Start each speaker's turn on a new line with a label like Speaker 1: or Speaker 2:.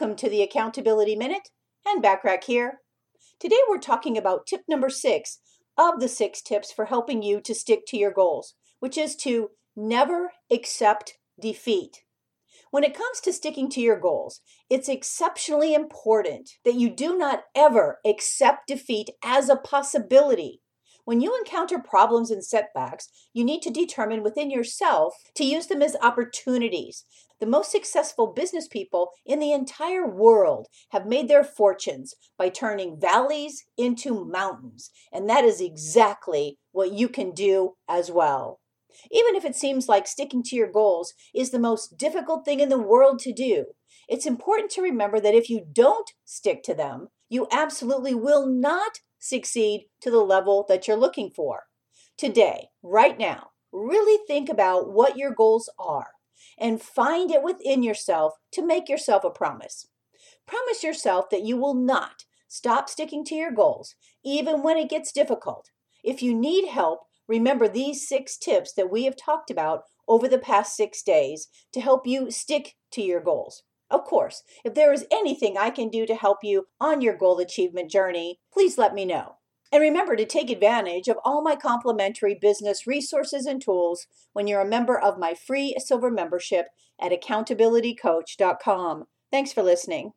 Speaker 1: Welcome to the Accountability Minute and Backrack here. Today we're talking about tip number six of the six tips for helping you to stick to your goals, which is to never accept defeat. When it comes to sticking to your goals, it's exceptionally important that you do not ever accept defeat as a possibility. When you encounter problems and setbacks, you need to determine within yourself to use them as opportunities. The most successful business people in the entire world have made their fortunes by turning valleys into mountains. And that is exactly what you can do as well. Even if it seems like sticking to your goals is the most difficult thing in the world to do, it's important to remember that if you don't stick to them, you absolutely will not succeed to the level that you're looking for. Today, right now, really think about what your goals are and find it within yourself to make yourself a promise. Promise yourself that you will not stop sticking to your goals, even when it gets difficult. If you need help, remember these six tips that we have talked about over the past six days to help you stick to your goals. Of course, if there is anything I can do to help you on your goal achievement journey, please let me know. And remember to take advantage of all my complimentary business resources and tools when you're a member of my free silver membership at accountabilitycoach.com. Thanks for listening.